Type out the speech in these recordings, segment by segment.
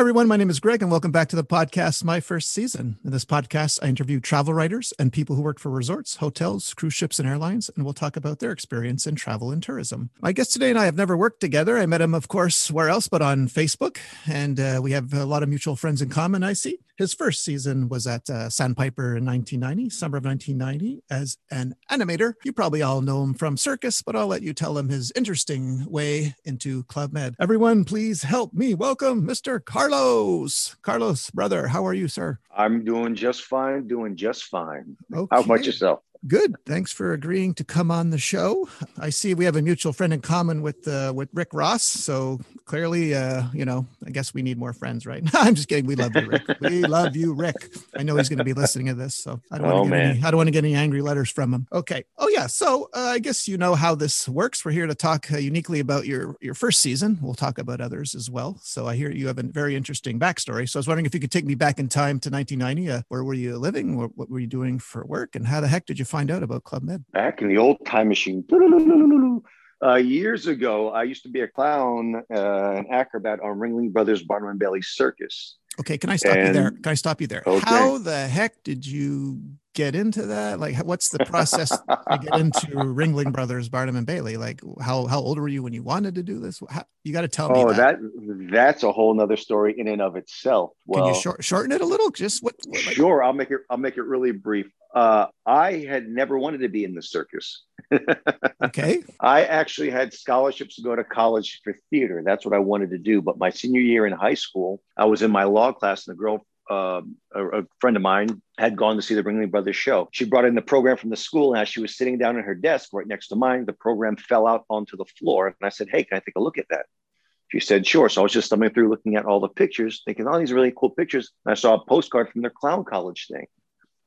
Hi, everyone. My name is Greg, and welcome back to the podcast, My First Season. In this podcast, I interview travel writers and people who work for resorts, hotels, cruise ships, and airlines, and we'll talk about their experience in travel and tourism. My guest today and I have never worked together. I met him, of course, where else but on Facebook, and uh, we have a lot of mutual friends in common, I see. His first season was at uh, Sandpiper in 1990, summer of 1990, as an animator. You probably all know him from Circus, but I'll let you tell him his interesting way into Club Med. Everyone, please help me welcome Mr. Carlos. Carlos, brother, how are you, sir? I'm doing just fine, doing just fine. Okay. How about yourself? Good. Thanks for agreeing to come on the show. I see we have a mutual friend in common with uh, with Rick Ross. So clearly, uh, you know, I guess we need more friends, right? I'm just kidding. We love you, Rick. we love you, Rick. I know he's going to be listening to this, so I don't oh, want to get man. any. I don't want to get any angry letters from him. Okay. Oh yeah. So uh, I guess you know how this works. We're here to talk uh, uniquely about your your first season. We'll talk about others as well. So I hear you have a very interesting backstory. So I was wondering if you could take me back in time to 1990. Uh, where were you living? What, what were you doing for work? And how the heck did you find out about Club Med? Back in the old time machine. Uh, years ago, I used to be a clown, uh, an acrobat on Ringling Brothers Barnum and Bailey Circus. Okay, can I stop and, you there? Can I stop you there? Okay. How the heck did you get into that? Like, what's the process to get into Ringling Brothers, Barnum and Bailey? Like, how how old were you when you wanted to do this? How, you got to tell me. Oh, that. that. that's a whole nother story in and of itself. Well, can you short, shorten it a little? Just what? what like, sure, I'll make it. I'll make it really brief. Uh, I had never wanted to be in the circus. okay. I actually had scholarships to go to college for theater. That's what I wanted to do. But my senior year in high school, I was in my law class, and the girl uh, a, a, friend of mine had gone to see the Ringling Brothers show. She brought in the program from the school, and as she was sitting down at her desk right next to mine, the program fell out onto the floor. And I said, "Hey, can I take a look at that?" She said, "Sure." So I was just thumbing through, looking at all the pictures, thinking, "Oh, these really cool pictures." And I saw a postcard from their clown college thing.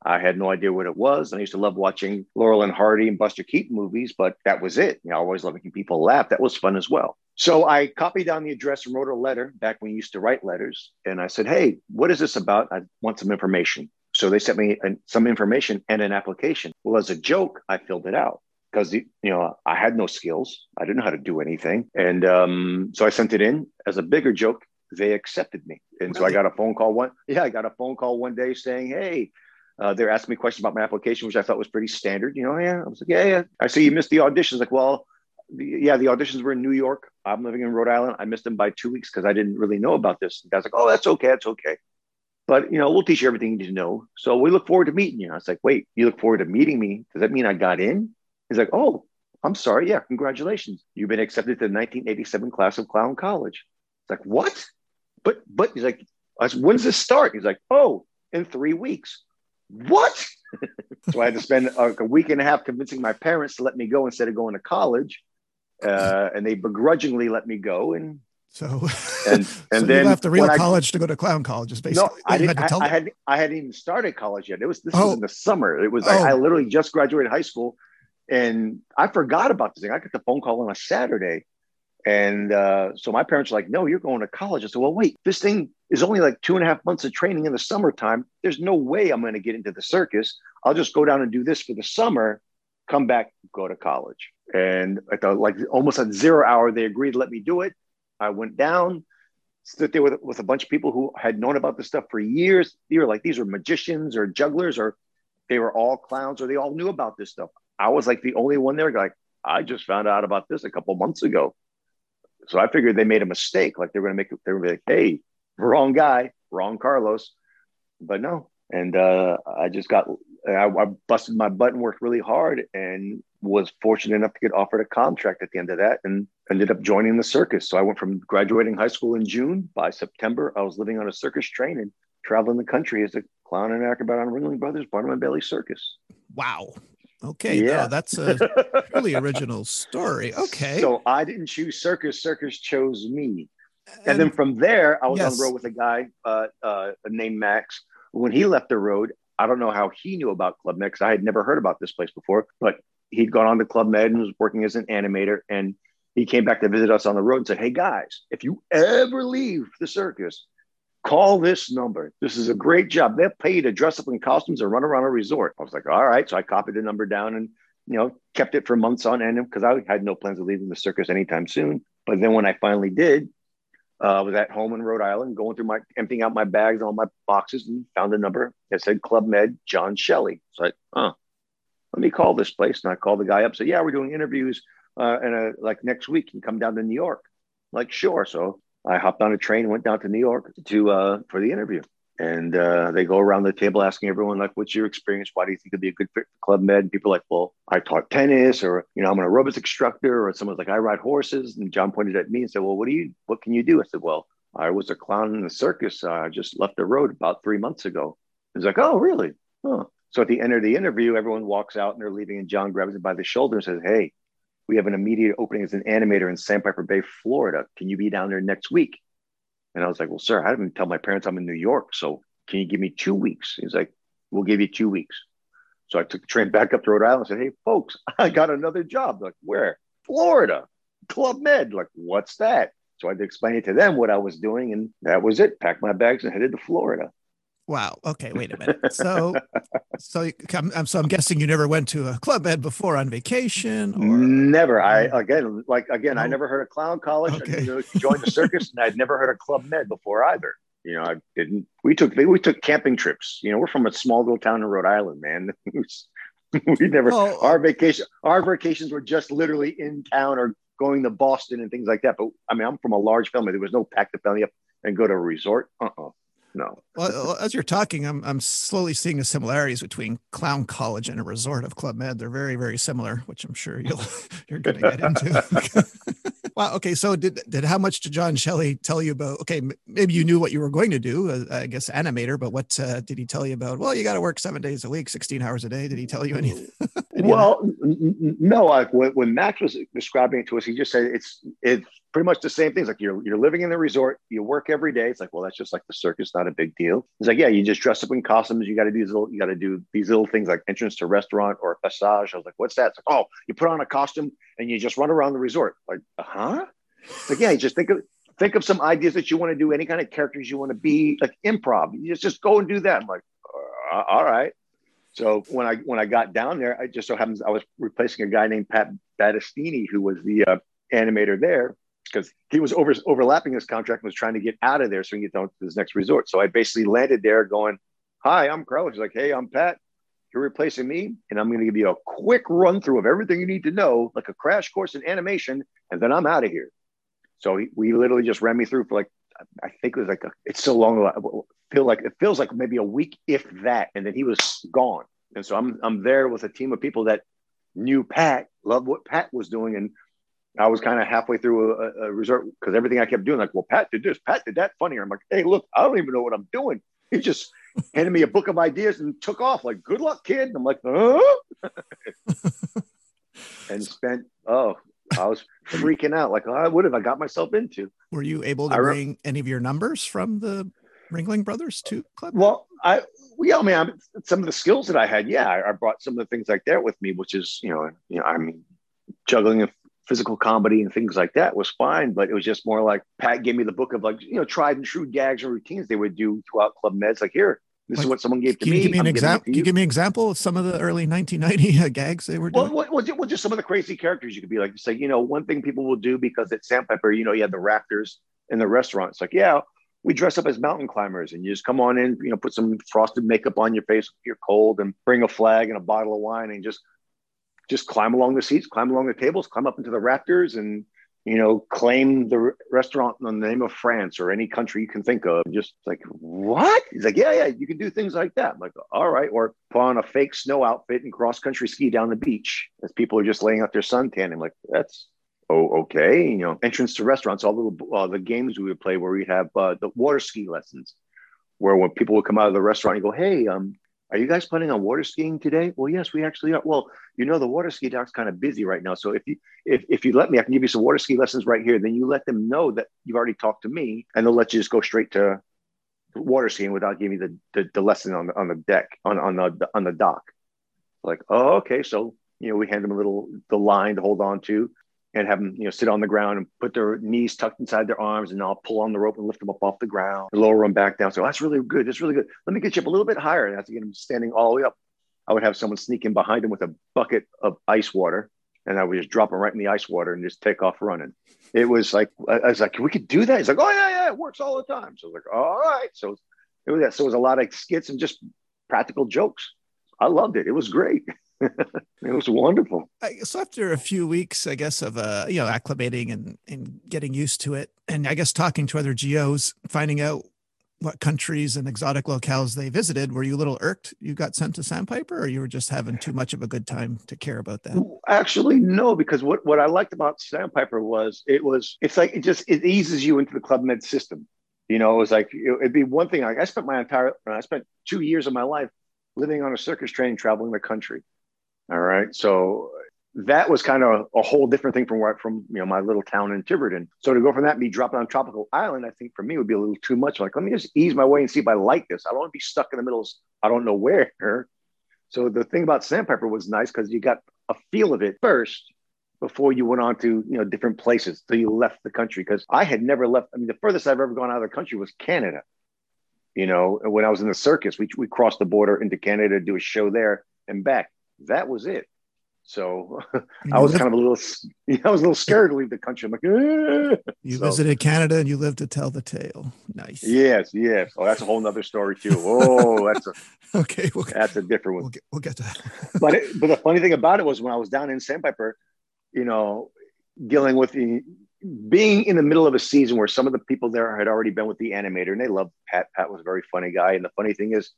I had no idea what it was. And I used to love watching Laurel and Hardy and Buster Keaton movies, but that was it. You know, I always loved making people laugh. That was fun as well. So I copied down the address and wrote a letter back when you used to write letters. And I said, Hey, what is this about? I want some information. So they sent me some information and an application. Well, as a joke, I filled it out because you know I had no skills. I didn't know how to do anything, and um, so I sent it in as a bigger joke. They accepted me, and so I got a phone call one. Yeah, I got a phone call one day saying, "Hey, uh, they're asking me questions about my application, which I thought was pretty standard. You know, yeah, I was like, yeah, yeah. I see you missed the auditions. Like, well, the, yeah, the auditions were in New York. I'm living in Rhode Island. I missed them by two weeks because I didn't really know about this. The guy's like, oh, that's okay, that's okay. But you know, we'll teach you everything you need to know. So we look forward to meeting you. I was like, wait, you look forward to meeting me? Does that mean I got in? He's like, oh, I'm sorry. Yeah, congratulations. You've been accepted to the 1987 class of Clown College. It's like, what? But but he's like, when's this start? He's like, oh, in three weeks what? so I had to spend a, a, week and a half convincing my parents to let me go instead of going to college. Uh, and they begrudgingly let me go. And so, and, and so then you left the real college I, to go to clown colleges, basically. No, I didn't. I, I, had I hadn't even started college yet. It was this oh. was in the summer. It was oh. I, I literally just graduated high school, and I forgot about this thing. I got the phone call on a Saturday, and uh, so my parents were like, no, you're going to college. I said, well, wait, this thing is only like two and a half months of training in the summertime. There's no way I'm going to get into the circus. I'll just go down and do this for the summer, come back, go to college. And at the like almost at zero hour, they agreed to let me do it. I went down, stood there with, with a bunch of people who had known about this stuff for years. They were like, these were magicians or jugglers, or they were all clowns, or they all knew about this stuff. I was like the only one there, like, I just found out about this a couple months ago. So I figured they made a mistake. Like they're going to make, they're going to be like, hey, wrong guy, wrong Carlos. But no. And uh, I just got, I, I busted my butt and worked really hard and was fortunate enough to get offered a contract at the end of that and ended up joining the circus. So I went from graduating high school in June. By September, I was living on a circus train and traveling the country as a clown and acrobat on Ringling Brothers Barnum and Bailey Circus. Wow. Okay, yeah, no, that's a really original story. Okay, so I didn't choose circus; circus chose me. And, and then from there, I was yes. on the road with a guy uh, uh, named Max. When he left the road, I don't know how he knew about Club Med because I had never heard about this place before. But he'd gone on to Club Med and was working as an animator. And he came back to visit us on the road and said, "Hey guys, if you ever leave the circus, call this number. This is a great job. They'll pay you to dress up in costumes and run around a resort. I was like, all right. So I copied the number down and, you know, kept it for months on end because I had no plans of leaving the circus anytime soon. But then when I finally did, uh, I was at home in Rhode Island, going through my emptying out my bags, all my boxes, and found a number that said Club Med John Shelley. It's like, oh, let me call this place. And I called the guy up, said, yeah, we're doing interviews, uh, and uh, like next week, you can come down to New York. I'm like, sure. So I hopped on a train, went down to New York to uh, for the interview and uh, they go around the table asking everyone like what's your experience? Why do you think it'd be a good fit for club med? And people are like well i taught tennis or you know i'm an aerobics instructor. Or someone's like i ride horses. And john pointed at me and said well what do you what can you do? I said well i was a clown in the circus. I just left the road about three months ago. He's like oh really? Oh. so at the end of the interview everyone walks out and they're leaving and john grabs him by the shoulder and says hey we have an immediate opening as an animator in sandpiper bay florida. Can you be down there next week and I was like, well, sir, I didn't tell my parents I'm in New York. So can you give me two weeks? He's like, we'll give you two weeks. So I took the train back up to Rhode Island and said, hey, folks, I got another job. They're like, where? Florida, Club Med. Like, what's that? So I had to explain it to them what I was doing. And that was it. Packed my bags and headed to Florida. Wow. Okay. Wait a minute. So, so I'm, so I'm guessing you never went to a club med before on vacation. Or... Never. I again, like again, I never heard of clown college. Okay. I you know, joined the circus, and I'd never heard of club med before either. You know, I didn't. We took we took camping trips. You know, we're from a small little town in Rhode Island, man. we never oh. our vacation our vacations were just literally in town or going to Boston and things like that. But I mean, I'm from a large family. There was no pack the family up and go to a resort. Uh uh no. well, as you're talking, I'm I'm slowly seeing the similarities between Clown College and a resort of Club Med. They're very very similar, which I'm sure you'll you're going to get into. wow. Okay. So did did how much did John Shelley tell you about? Okay, maybe you knew what you were going to do. Uh, I guess animator, but what uh, did he tell you about? Well, you got to work seven days a week, 16 hours a day. Did he tell you anything? Well, no. Like when, when Max was describing it to us, he just said it's it's pretty much the same things. Like you're you're living in the resort, you work every day. It's like, well, that's just like the circus, not a big deal. It's like, yeah, you just dress up in costumes. You got to do these little, you got to do these little things like entrance to restaurant or a passage. I was like, what's that? It's like, oh, you put on a costume and you just run around the resort. Like, uh huh. Like, yeah, just think of think of some ideas that you want to do, any kind of characters you want to be, like improv. You just just go and do that. I'm like, uh, all right. So when I when I got down there, I just so happens I was replacing a guy named Pat Battistini, who was the uh, animator there because he was over overlapping his contract and was trying to get out of there so he could get down to his next resort. So I basically landed there going, Hi, I'm Carl. He's like, Hey, I'm Pat. You're replacing me, and I'm going to give you a quick run through of everything you need to know, like a crash course in animation, and then I'm out of here. So he, we literally just ran me through for like, I think it was like, a, it's so long. I feel like it feels like maybe a week, if that, and then he was gone. And so I'm I'm there with a team of people that knew Pat, loved what Pat was doing, and I was kind of halfway through a, a resort because everything I kept doing, like, well, Pat did this, Pat did that funnier. I'm like, hey, look, I don't even know what I'm doing. He just handed me a book of ideas and took off. Like, good luck, kid. And I'm like, huh? and spent, oh, I was freaking out. Like, oh, I would have I got myself into. Were you able to I bring re- any of your numbers from the Ringling Brothers to club? Well, I, yeah, I mean, I, some of the skills that I had, yeah, I, I brought some of the things like that with me, which is, you know, you know, I mean, juggling a physical comedy and things like that was fine, but it was just more like Pat gave me the book of like, you know, tried and true gags and routines they would do throughout Club Meds. Like, here, this like, is what someone gave to can me. You give me an example. Can you give me an example of some of the early 1990 gags they were doing? Well, well, well, just some of the crazy characters you could be like, say, you know, one thing people will do because at Sandpiper, you know, you had the rafters in the restaurant. It's like, yeah, we dress up as mountain climbers and you just come on in, you know, put some frosted makeup on your face if you're cold and bring a flag and a bottle of wine and just just climb along the seats, climb along the tables, climb up into the rafters, and you know, claim the restaurant in the name of France or any country you can think of. Just like, what? He's like, yeah, yeah, you can do things like that. I'm like, all right. Or put on a fake snow outfit and cross country ski down the beach as people are just laying out their suntan. I'm like, that's oh, okay. You know, entrance to restaurants, all little uh, the games we would play where we'd have uh, the water ski lessons, where when people would come out of the restaurant, you go, hey, um, are you guys planning on water skiing today? Well, yes, we actually are. Well, you know, the water ski dock's kind of busy right now. So if you if, if you let me, I can give you some water ski lessons right here. Then you let them know that you've already talked to me and they'll let you just go straight to water skiing without giving the, the, the lesson on the on the deck, on, on the on the dock. Like, oh, okay. So, you know, we hand them a little the line to hold on to and have them, you know, sit on the ground and put their knees tucked inside their arms, and I'll pull on the rope and lift them up off the ground, and lower them back down. So that's really good. That's really good. Let me get you up a little bit higher. And I have to get them standing all the way up. I would have someone sneak in behind them with a bucket of ice water, and I would just drop them right in the ice water and just take off running. it was like I was like, we could do that. He's like, oh yeah, yeah, it works all the time. So I was like, all right. So it was that. So it was a lot of skits and just practical jokes. I loved it. It was great. it was wonderful. So after a few weeks, I guess of uh, you know acclimating and and getting used to it, and I guess talking to other GOs, finding out what countries and exotic locales they visited, were you a little irked you got sent to Sandpiper, or you were just having too much of a good time to care about that? Actually, no, because what, what I liked about Sandpiper was it was it's like it just it eases you into the Club Med system. You know, it was like it, would be one thing. Like I spent my entire I spent two years of my life living on a circus train, traveling the country. All right, so that was kind of a whole different thing from where from you know my little town in Tiverton. So to go from that, be dropping on tropical island, I think for me would be a little too much. Like, let me just ease my way and see if I like this. I don't want to be stuck in the middle of I don't know where. So the thing about Sandpiper was nice because you got a feel of it first before you went on to you know different places till you left the country. Because I had never left. I mean, the furthest I've ever gone out of the country was Canada. You know, when I was in the circus, we we crossed the border into Canada to do a show there and back. That was it. So I was kind of a little, I was a little scared to leave the country. I'm like, eh. you so, visited Canada and you lived to tell the tale. Nice. Yes, yes. Oh, that's a whole nother story too. Oh, that's a okay. We'll, that's a different one. We'll get, we'll get to that. but it, but the funny thing about it was when I was down in Sandpiper, you know, dealing with the being in the middle of a season where some of the people there had already been with the animator and they loved Pat. Pat was a very funny guy, and the funny thing is,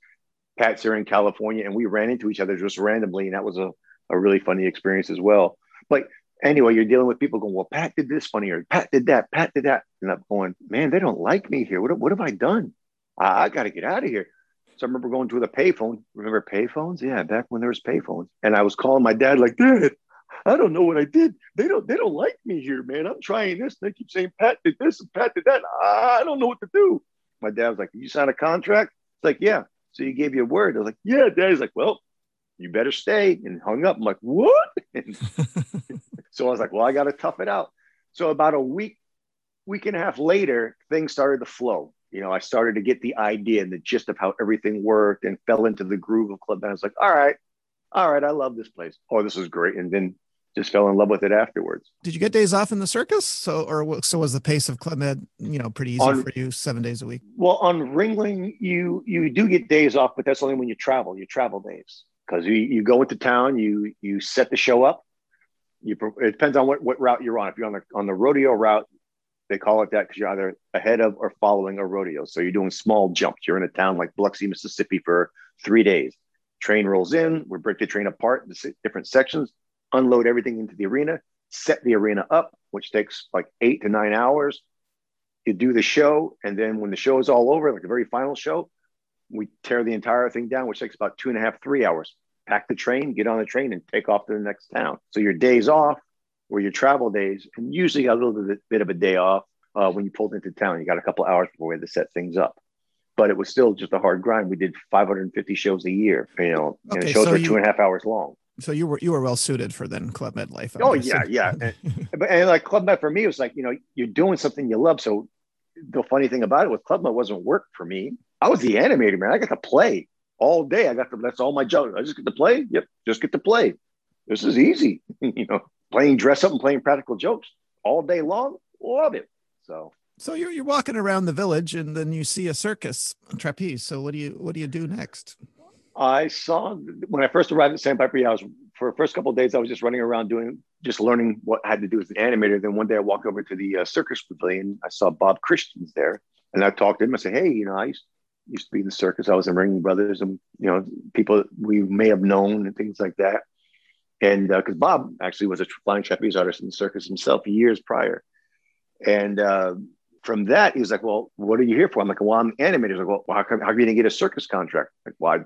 Pat's here in California, and we ran into each other just randomly, and that was a a really funny experience as well. But anyway, you're dealing with people going, well, Pat did this funny, or Pat did that, Pat did that. And I'm going, man, they don't like me here. What, what have I done? I, I got to get out of here. So I remember going to the payphone. Remember payphones? Yeah, back when there was payphones. And I was calling my dad like, Dad, I don't know what I did. They don't they don't like me here, man. I'm trying this. They keep saying Pat did this and Pat did that. I don't know what to do. My dad was like, You sign a contract? It's like, yeah. So you gave you a word. I was like, Yeah, dad. He's like, Well, you better stay and hung up. I'm like, what? so I was like, well, I got to tough it out. So about a week, week and a half later, things started to flow. You know, I started to get the idea and the gist of how everything worked and fell into the groove of Club. And I was like, all right, all right, I love this place. Oh, this is great. And then just fell in love with it afterwards. Did you get days off in the circus? So, or so was the pace of Club Med, you know, pretty easy on, for you, seven days a week? Well, on Ringling, you you do get days off, but that's only when you travel. You travel days because you, you go into town, you you set the show up. You it depends on what, what route you're on. If you're on the on the rodeo route, they call it that because you're either ahead of or following a rodeo. So you're doing small jumps. You're in a town like Biloxi, Mississippi for three days. Train rolls in, we break the train apart into different sections, unload everything into the arena, set the arena up, which takes like eight to nine hours. You do the show, and then when the show is all over, like the very final show, we tear the entire thing down, which takes about two and a half, three hours. Pack the train, get on the train, and take off to the next town. So your days off were your travel days, and usually a little bit, bit of a day off uh, when you pulled into town. You got a couple hours before we had to set things up. But it was still just a hard grind. We did 550 shows a year, you know, okay, and shows so were you, two and a half hours long. So you were you were well suited for then Club Med life. Oh yeah, yeah. and, but and like Club Med for me was like you know you're doing something you love. So the funny thing about it with Club Med wasn't work for me. I was the animator, man. I got to play all day. I got to, that's all my job. I just get to play. Yep. Just get to play. This is easy. you know, playing dress up and playing practical jokes all day long. Love it. So, so you're, you're walking around the village and then you see a circus trapeze. So what do you, what do you do next? I saw when I first arrived at Sandpiper, I was for the first couple of days, I was just running around doing, just learning what I had to do as an animator. Then one day I walked over to the uh, circus pavilion. I saw Bob Christians there and I talked to him. I said, Hey, you know, I used, used to be in the circus. I was in Ringling Brothers, and you know, people we may have known and things like that. And because uh, Bob actually was a flying trapeze artist in the circus himself years prior, and uh, from that he was like, "Well, what are you here for?" I'm like, "Well, I'm animator." He's like, "Well, how come how come you didn't get a circus contract?" Like, "Well,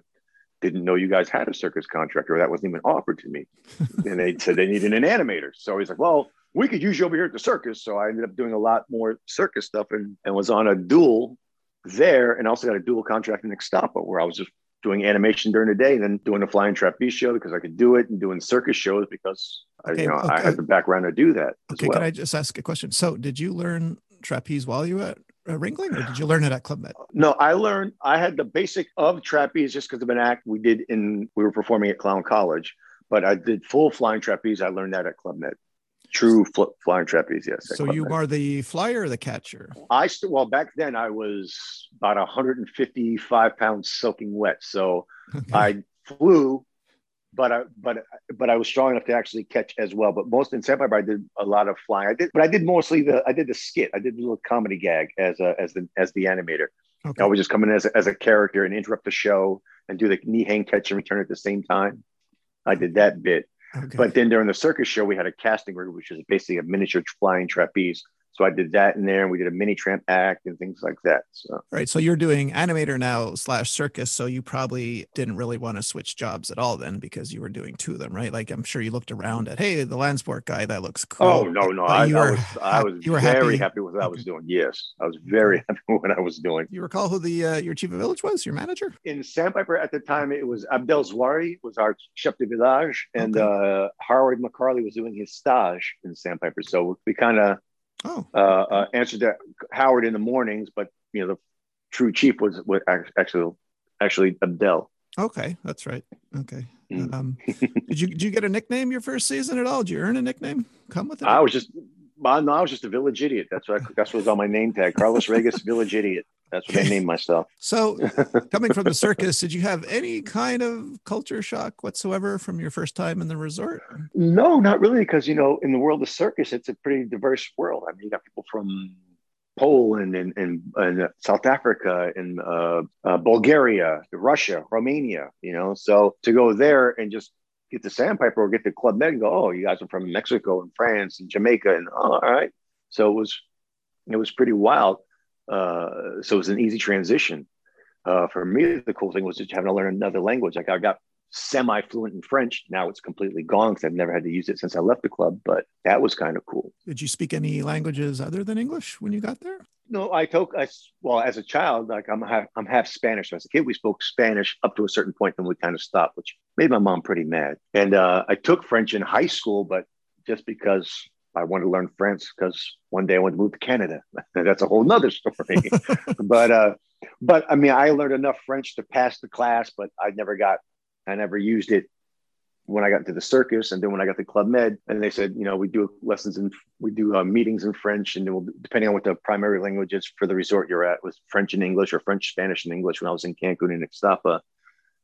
didn't know you guys had a circus contractor. that wasn't even offered to me." and they said they needed an animator, so he's like, "Well." We could use you over here at the circus. So I ended up doing a lot more circus stuff and, and was on a dual there and also got a dual contract in Ixtapa where I was just doing animation during the day, then doing the flying trapeze show because I could do it, and doing circus shows because okay, I, you know okay. I had the background to do that. Okay, well. can I just ask a question? So, did you learn trapeze while you were at uh, Ringling, or did you learn it at Club Med? No, I learned. I had the basic of trapeze just because of an act we did in we were performing at Clown College, but I did full flying trapeze. I learned that at Club Med. True fl- flying trapeze, yes. So you are the flyer or the catcher? I still well back then I was about 155 pounds soaking wet. So okay. I flew, but I but but I was strong enough to actually catch as well. But most in Sandpiper I did a lot of flying. I did, but I did mostly the I did the skit. I did the little comedy gag as a as the as the animator. Okay. I would just come in as a, as a character and interrupt the show and do the knee hang catch and return at the same time. I did that bit. Okay. But then during the circus show, we had a casting group, which is basically a miniature flying trapeze. So I did that in there, and we did a mini tramp act and things like that. So right, so you're doing animator now slash circus. So you probably didn't really want to switch jobs at all then, because you were doing two of them, right? Like I'm sure you looked around at, hey, the Landsport guy, that looks cool. Oh no, no, I, I, was I was you were very happy, happy with what okay. I was doing. Yes, I was very happy with what I was doing. You recall who the uh, your chief of village was, your manager in Sandpiper at the time? It was Abdel Zwari was our chef de village, and okay. uh, Howard McCarley was doing his stage in Sandpiper. So we kind of Oh. Uh, uh, answered to Howard in the mornings, but you know the true chief was, was actually actually Abdel. Okay, that's right. Okay. Mm. Um, did you did you get a nickname your first season at all? Did you earn a nickname? Come with it. I was just no, I was just a village idiot. That's what that's what was on my name tag. Carlos Regas, village idiot. That's what I named myself. So, coming from the circus, did you have any kind of culture shock whatsoever from your first time in the resort? No, not really, because you know, in the world of circus, it's a pretty diverse world. I mean, you got people from Poland and, and, and South Africa and uh, uh, Bulgaria, Russia, Romania. You know, so to go there and just get the sandpiper or get the club med and go, oh, you guys are from Mexico and France and Jamaica, and oh, all right. So it was it was pretty wild. Uh, so it was an easy transition. Uh, for me, the cool thing was just having to learn another language. Like I got semi fluent in French. Now it's completely gone because I've never had to use it since I left the club. But that was kind of cool. Did you speak any languages other than English when you got there? No, I took. I well, as a child, like I'm half, I'm half Spanish. So as a kid, we spoke Spanish up to a certain point, then we kind of stopped, which made my mom pretty mad. And uh, I took French in high school, but just because I wanted to learn French because one day I wanted to move to Canada. That's a whole nother story. but uh, but I mean, I learned enough French to pass the class, but I never got, I never used it when I got into the circus, and then when I got to Club Med, and they said, you know, we do lessons and we do uh, meetings in French, and we'll, depending on what the primary language is for the resort you're at, was French and English or French, Spanish, and English. When I was in Cancun and Ixtapa,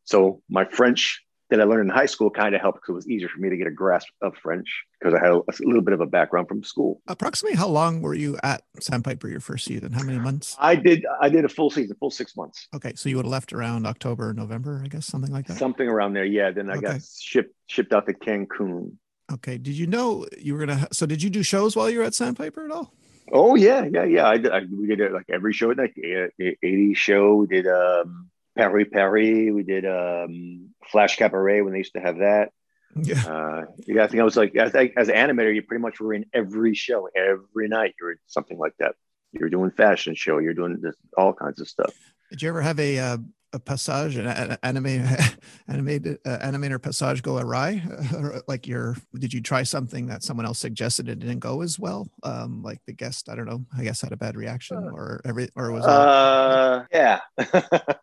so my French that I learned in high school kind of helped because it was easier for me to get a grasp of French because I had a, a, little bit of a background from school. Approximately how long were you at Sandpiper your first season? How many months? I did I did a full season, full six months. Okay, so you would have left around October, November, I guess, something like that. Something around there, yeah. Then I okay. got shipped shipped out to Cancun. Okay. Did you know you were gonna? So did you do shows while you were at Sandpiper at all? Oh yeah, yeah, yeah. I did. I, we did it like every show, like eighty show. We did um Paris Paris. We did um, Flash Cabaret when they used to have that. Yeah. Uh, yeah, I think I was like, I think as an animator, you pretty much were in every show every night. You were something like that. You were doing fashion show. You're doing this, all kinds of stuff. Did you ever have a uh, a passage, an anime, animated uh, animator passage go awry? like your, did you try something that someone else suggested and didn't go as well? Um, like the guest, I don't know, I guess had a bad reaction uh, or every, or was uh, yeah,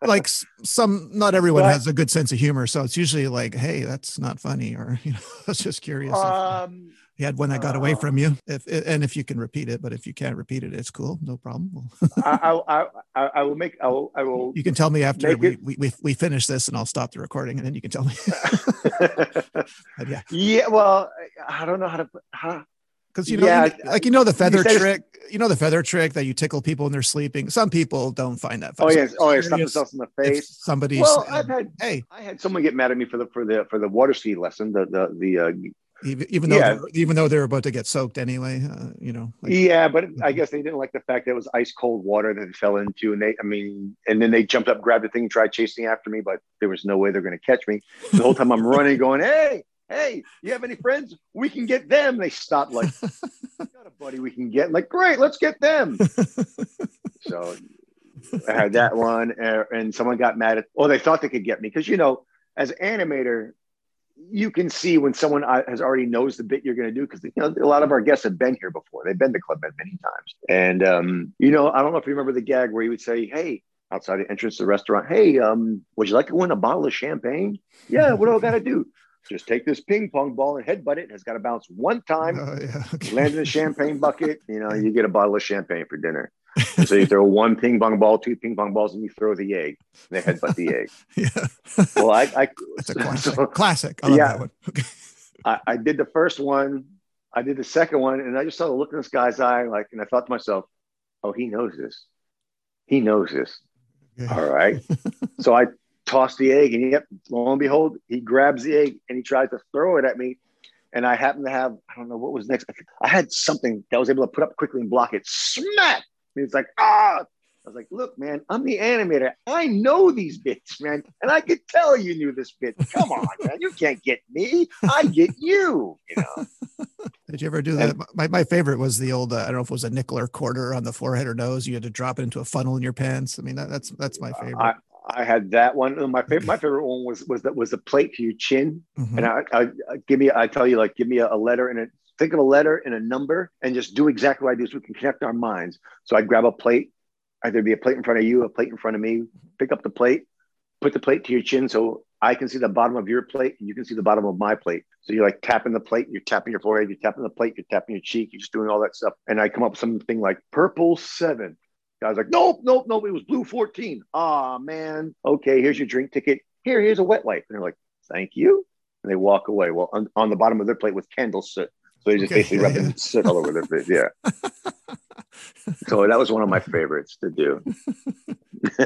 like some, not everyone has a good sense of humor, so it's usually like, hey, that's not funny, or you know, I was just curious. Um, if, you had one that got away from you if and if you can repeat it but if you can't repeat it it's cool no problem I, I, I, I, will make I will, I will you can tell me after we, we, we, we finish this and i'll stop the recording and then you can tell me yeah yeah well i don't know how to how because you know, yeah, you, like you know the feather you trick, you know the feather trick that you tickle people when they're sleeping. Some people don't find that. Funny. Oh yes, oh yeah, slap themselves in the face. Somebody. Well, I've had hey, I had someone get mad at me for the for the for the water ski lesson, the the the uh, even, even though yeah. even though they're about to get soaked anyway uh, you know like, yeah but i guess they didn't like the fact that it was ice cold water that fell into and they i mean and then they jumped up grabbed the thing and tried chasing after me but there was no way they're going to catch me. The whole time i'm running going hey hey you have any friends? We can get them. They stopped like got a buddy we can get. Like great let's get them. So i had that one and someone got mad at oh they thought they could get me because you know as an animator you can see when someone uh, has already knows the bit you're going to do because you know a lot of our guests have been here before. They've been to Club Med many times, and um, you know I don't know if you remember the gag where he would say, "Hey." Outside the entrance to the restaurant, hey, um, would you like to win a bottle of champagne? Yeah, what do I got to do? just take this ping pong ball and headbutt it. It's got to bounce one time, Oh, yeah. Okay. land in a champagne bucket. You know, you get a bottle of champagne for dinner. So you throw one ping pong ball, two ping pong balls, and you throw the egg. And they headbutt the egg. yeah. Well, I, I, That's a classic. so classic. I love Yeah. that one. Okay. I, I did the first one. I did the second one, and I just saw the look in this guy's eye, like, and I thought to myself, "Oh, he knows this. He knows this. Yeah. All right." so I tossed the egg, and yep, lo and behold, he grabs the egg and he tries to throw it at me. And I happen to have, I don't know what was next. I had something that I was able to put up quickly and block it. Smack! And it's like, ah! I was like, look, man, I'm the animator. I know these bits, man. And I could tell you knew this bit. Come on, man. You can't get me. I get you. You know. Did you ever do that? My, my favorite was the old, uh, I don't know if it was a nickel or quarter on the forehead or nose. You had to drop it into a funnel in your pants. I mean, that, that's that's my favorite. I, I had that one. My favorite, my favorite one was was that was a plate to your chin. Mhm. And I, I, I give me, I tell you, like, give me a, a letter and a think of a letter and a number, and just do exactly what I do, so we can connect our minds. So I'd grab a plate, either be a plate in front of you, a plate in front of me. Pick up the plate, put the plate to your chin, so I can see the bottom of your plate, and you can see the bottom of my plate. So you're like tapping the plate, you're tapping your forehead, you're tapping the plate, you're tapping your cheek, you're just doing all that stuff. And I come up with something like purple seven. Guy's like, nope, nope, nope. It was blue 14. Ah, man. Okay, here's your drink ticket. Here, here's a wet wipe. And they're like, thank you. And they walk away. Well, on, on the bottom of their plate was candle soot. So they just Okay, basically yeah, rubbing yeah. soot all over their face. Yeah. so that was one of my favorites to do.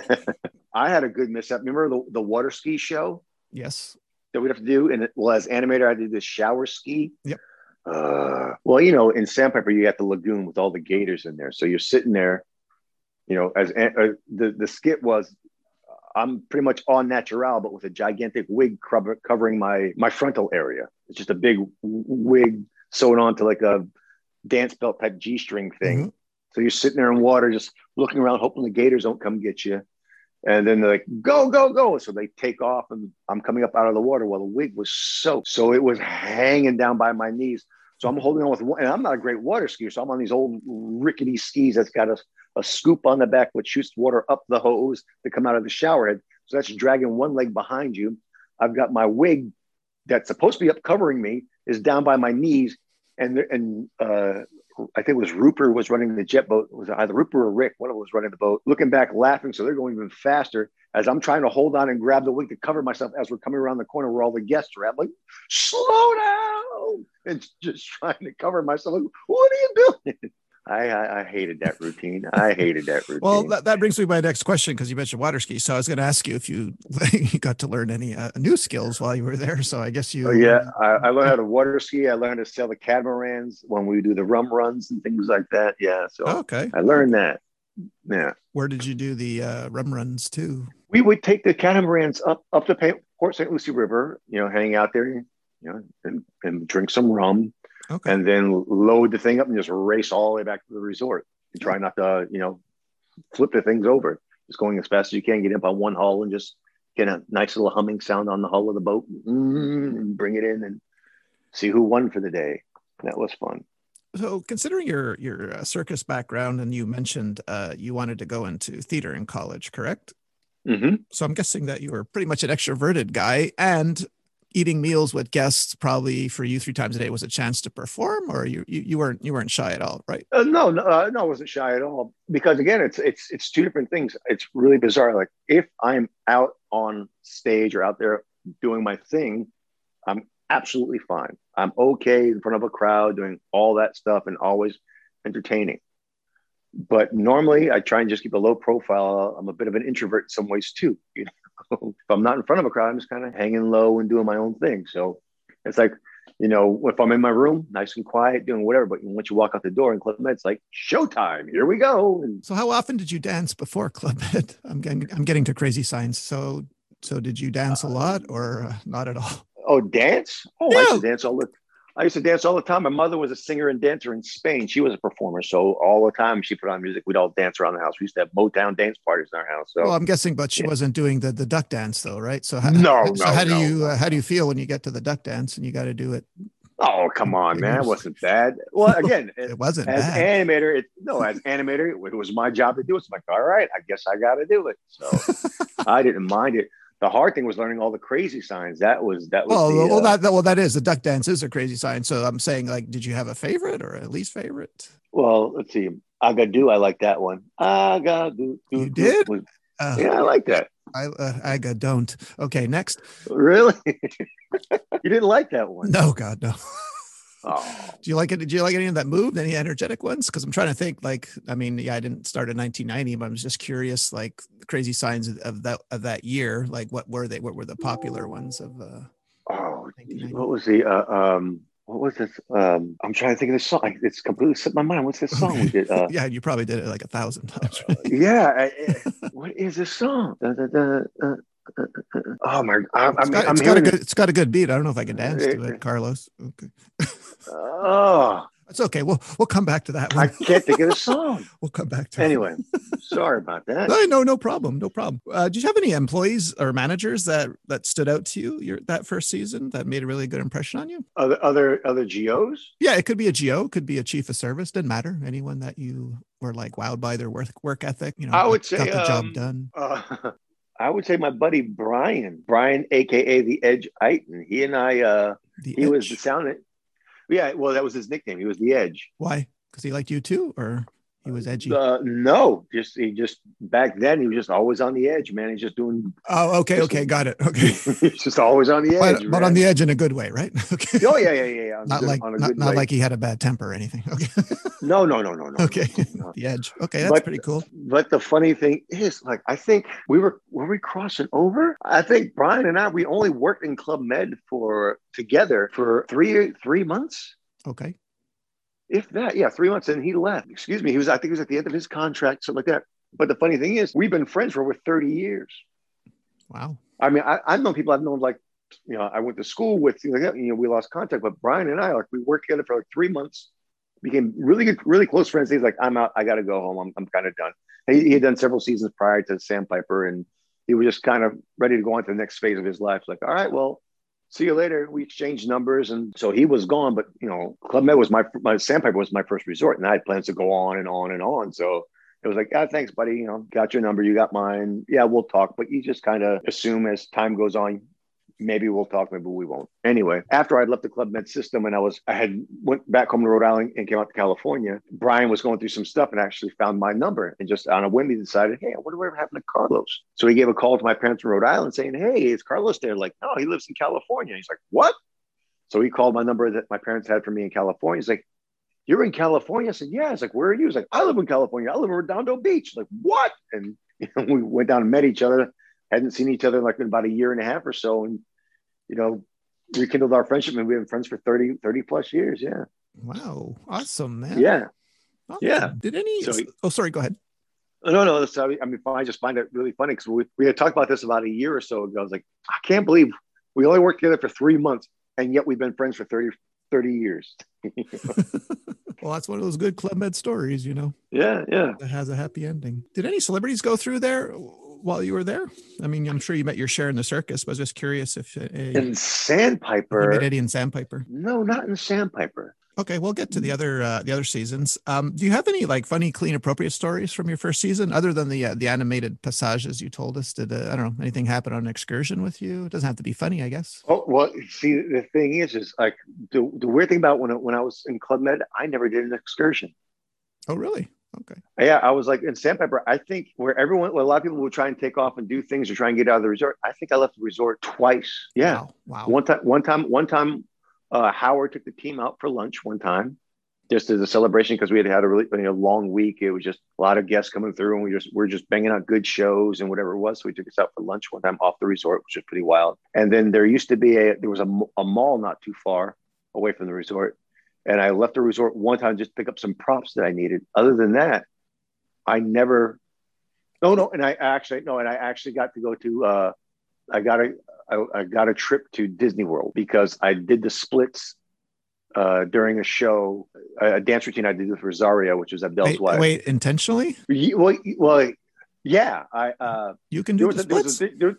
I had a good mishap. Remember the, the water ski show yes. that we'd have to do? And it, well, as animator, I did this shower ski. Yep. Uh, well, you know, in Sandpiper, you got the lagoon with all the gators in there. So you're sitting there, you know, as uh, the, the skit was, I'm pretty much on natural, but with a gigantic wig covering my my frontal area. It's just a big wig sewn onto like a dance belt type G string thing. Mm-hmm. So you're sitting there in water, just looking around, hoping the gators don't come get you. And then they're like, go, go, go. So they take off, and I'm coming up out of the water. Well, the wig was soaked. So it was hanging down by my knees. So I'm holding on with one, and I'm not a great water skier. So I'm on these old rickety skis that's got a, a scoop on the back, which shoots water up the hose to come out of the shower head. So that's dragging one leg behind you. I've got my wig that's supposed to be up covering me is down by my knees. And, and uh, I think it was Rupert was running the jet boat. It was either Rupert or Rick, one of them was running the boat, looking back, laughing. So they're going even faster as I'm trying to hold on and grab the wing to cover myself as we're coming around the corner where all the guests are. I'm like, slow down. And just trying to cover myself. Like, what are you doing? I, I, I hated that routine. I hated that routine. Well, that, that brings me to my next question because you mentioned water ski. So I was going to ask you if you you got to learn any uh, new skills while you were there. So I guess you. Oh, yeah, I, I learned how to water ski. I learned to sail the catamarans when we do the rum runs and things like that. Yeah, so Okay. I learned that. Yeah, Where did you do the uh, rum runs too? we would take the catamarans up up the Port St. Lucie River. You know, hang out there, you know, and, and drink some rum, Okay. and then load the thing up and just race all the way back to the resort. And try not to, you know, flip the things over. Just going as fast as you can, get up on one hull and just get a nice little humming sound on the hull of the boat, mm, and bring it in and see who won for the day. That was fun. So, considering your your uh, circus background, and you mentioned uh, you wanted to go into theater in college, correct? hmm So, I'm guessing that you were pretty much an extroverted guy, and eating meals with guests probably for you three times a day was a chance to perform, or you you, you weren't you weren't shy at all, right? Uh, no, no, uh, no, I wasn't shy at all. Because again, it's it's it's two different things. It's really bizarre. Like if I'm out on stage or out there doing my thing, I'm absolutely fine. I'm okay in front of a crowd doing all that stuff and always entertaining. But normally, I try and just keep a low profile. I'm a bit of an introvert in some ways too. You if I'm not in front of a crowd, I'm just kind of hanging low and doing my own thing. So it's like you know, if I'm in my room, nice and quiet, doing whatever. But once you walk out the door in Club Med, it's like showtime. Here we go. And So, how often did you dance before Club Med? I'm getting I'm getting to crazy signs. So, so did you dance a lot or uh, not at all? oh, dance! Oh, I used to dance all the. I used to dance all the time. My mother was a singer and dancer in Spain. She was a performer, so all the time she put on music. We'd all dance around the house. We used to have Motown dance parties in our house. So Well, I'm guessing, but she Yeah. wasn't doing the the duck dance though, right? So, how, No, so no, how do no, you uh, how do you feel when you get to the duck dance and you got to do it? oh, come on, man, it wasn't bad. Well, again, it- It wasn't as bad. animator, it, no, as animator, it was my job to do it. So I'm like, all right, I guess I got to do it. So I didn't mind it. The hard thing was learning all the crazy signs. That was that was. Well, the, well, uh, that, well, that is the duck dance is a crazy sign. So I'm saying, like, did you have a favorite or a least favorite? well, let's see. Agadu, I like that one. Agadu. You did? was- Uh, Yeah, I like that. I, uh, Aga don't. Okay, next. Really? you didn't like that one? No, God, no. Oh, Do you like it? Did you like any of that move? Any energetic ones? Because I'm trying to think. Like, I mean, yeah, I didn't start in 1990, but I'm just curious. Like, crazy signs of, of that of that year. Like, what were they? What were the popular ones of? uh oh, what was the uh, um? What was this? Um, I'm trying to think of the song. It's completely slipped my mind. What's this song we did? Uh, yeah, you probably did it like a thousand times. Right? yeah. I, I- what is this song? Da, da, da, uh, uh, uh, uh. Oh my! I, It's got, I'm it's got a good. it. It's got a good beat. I don't know if I can dance to it, Carlos. Okay, Oh, it's okay. We'll we'll come back to that I can't think of the song. We'll come back to it. Anyway, sorry about that. No, no, no problem. No problem. Uh, did you have any employees or managers that that stood out to you your that first season that made a really good impression on you? Other other other GOs? Yeah, it could be a GO, could be a chief of service, didn't matter. Anyone that you were like wowed by their work work ethic, you know, I would got say, the job um, done. Uh, I would say my buddy Brian, Brian, aka the Edge Iton. He and I, uh, The he was the sound. Yeah, well, that was his nickname. He was the Edge. Why? Because he liked you too, or he was edgy. Uh, no, just he just back then he was just always on the edge, man. He's just doing. oh, okay, okay, got it. Okay, he's just always on the edge. but, but on the edge in a good way, right? Okay. Oh yeah, yeah, yeah. not good- like on a not, good not like he had a bad temper or anything. Okay. No, no, no, no, no. okay. no. the edge. Okay, that's But- pretty cool. But the funny thing is, like, I think we were were we crossing over? I think Brian and I we only worked in Club Med for together for three three months, Okay. If that. Yeah, three months, and he left. Excuse me. He was I think he was at the end of his contract, something like that. But the funny thing is, we've been friends for over thirty years. Wow. I mean, I, I've known people I've known like, you know, I went to school with, things like that. You know, we lost contact, but Brian and I, like, we worked together for like three months, became really good, really close friends. He's like, I'm out, I got to go home. I'm, I'm kind of done. He, he had done several seasons prior to Sandpiper, and he was just kind of ready to go on to the next phase of his life. Like, all right, well, see you later. We exchanged numbers, and so he was gone. But you know, Club Med was my my Sandpiper was my first resort, and I had plans to go on and on and on. So it was like, ah, thanks, buddy. You know, got your number, you got mine. Yeah, we'll talk. But you just kind of assume as time goes on, maybe we'll talk, maybe we won't. Anyway, after I'd left the Club Med system and I was, I had went back home to Rhode Island and came out to California. Brian was going through some stuff and actually found my number and just on a whim he decided, hey, I wonder what happened to Carlos. So he gave a call to my parents in Rhode Island saying, hey, is Carlos there? Like, no, he lives in California. He's like, what? So he called my number that my parents had for me in California. He's like, you're in California? I said, yeah. He's like, where are you? He's like, I live in California. I live in Redondo Beach. Like, what? And we went down and met each other. Hadn't seen each other like in about a year and a half or so. And, you know, rekindled our friendship and we've been friends for 30, 30 plus years. Yeah. Wow. Awesome, man. Yeah. Awesome. yeah. Did any? So- oh, sorry. Go ahead. Oh, no, no. That's, I mean, I just find it really funny because we, we had talked about this about a year or so ago. I was like, I can't believe we only worked together for three months and yet we've been friends for 30, 30 years. well, that's one of those good Club Med stories, you know, yeah. Yeah. that has a happy ending. Did any celebrities go through there while you were there? I mean, I'm sure you met your share in the circus, but I was just curious if uh, In Sandpiper. met Eddie and Sandpiper. No, not in Sandpiper. Okay, we'll get to the other uh, the other seasons. Um, do you have any like funny, clean, appropriate stories from your first season, other than the uh, the animated passages you told us? Did uh, I don't know anything happen on an excursion with you? It doesn't have to be funny, I guess. Oh well, see the thing is, is like the, the weird thing about when I, when I was in Club Med, I never did an excursion. Oh, really? Okay. Yeah, I was like in Sandpiper. I think where everyone, a lot of people will try and take off and do things or try and get out of the resort. I think I left the resort twice. Yeah, Wow. wow. one time, one time, one time. Uh, Howard took the team out for lunch one time, just as a celebration because we had had a really you know, long week. It was just a lot of guests coming through, and we just we're just banging out good shows and whatever it was. So we took us out for lunch one time off the resort, which was pretty wild. And then there used to be a there was a, a mall not too far away from the resort, and I left the resort one time just to pick up some props that I needed. Other than that, I never. No, no, and I actually no, and I actually got to go to. uh I got a I, I got a trip to Disney World because I did the splits uh, during a show, a, a dance routine I did with Rosario, which was Abdel's Wait, wife. wait, intentionally? Well, well, yeah, I. Uh, You can do the a, there was splits? there was-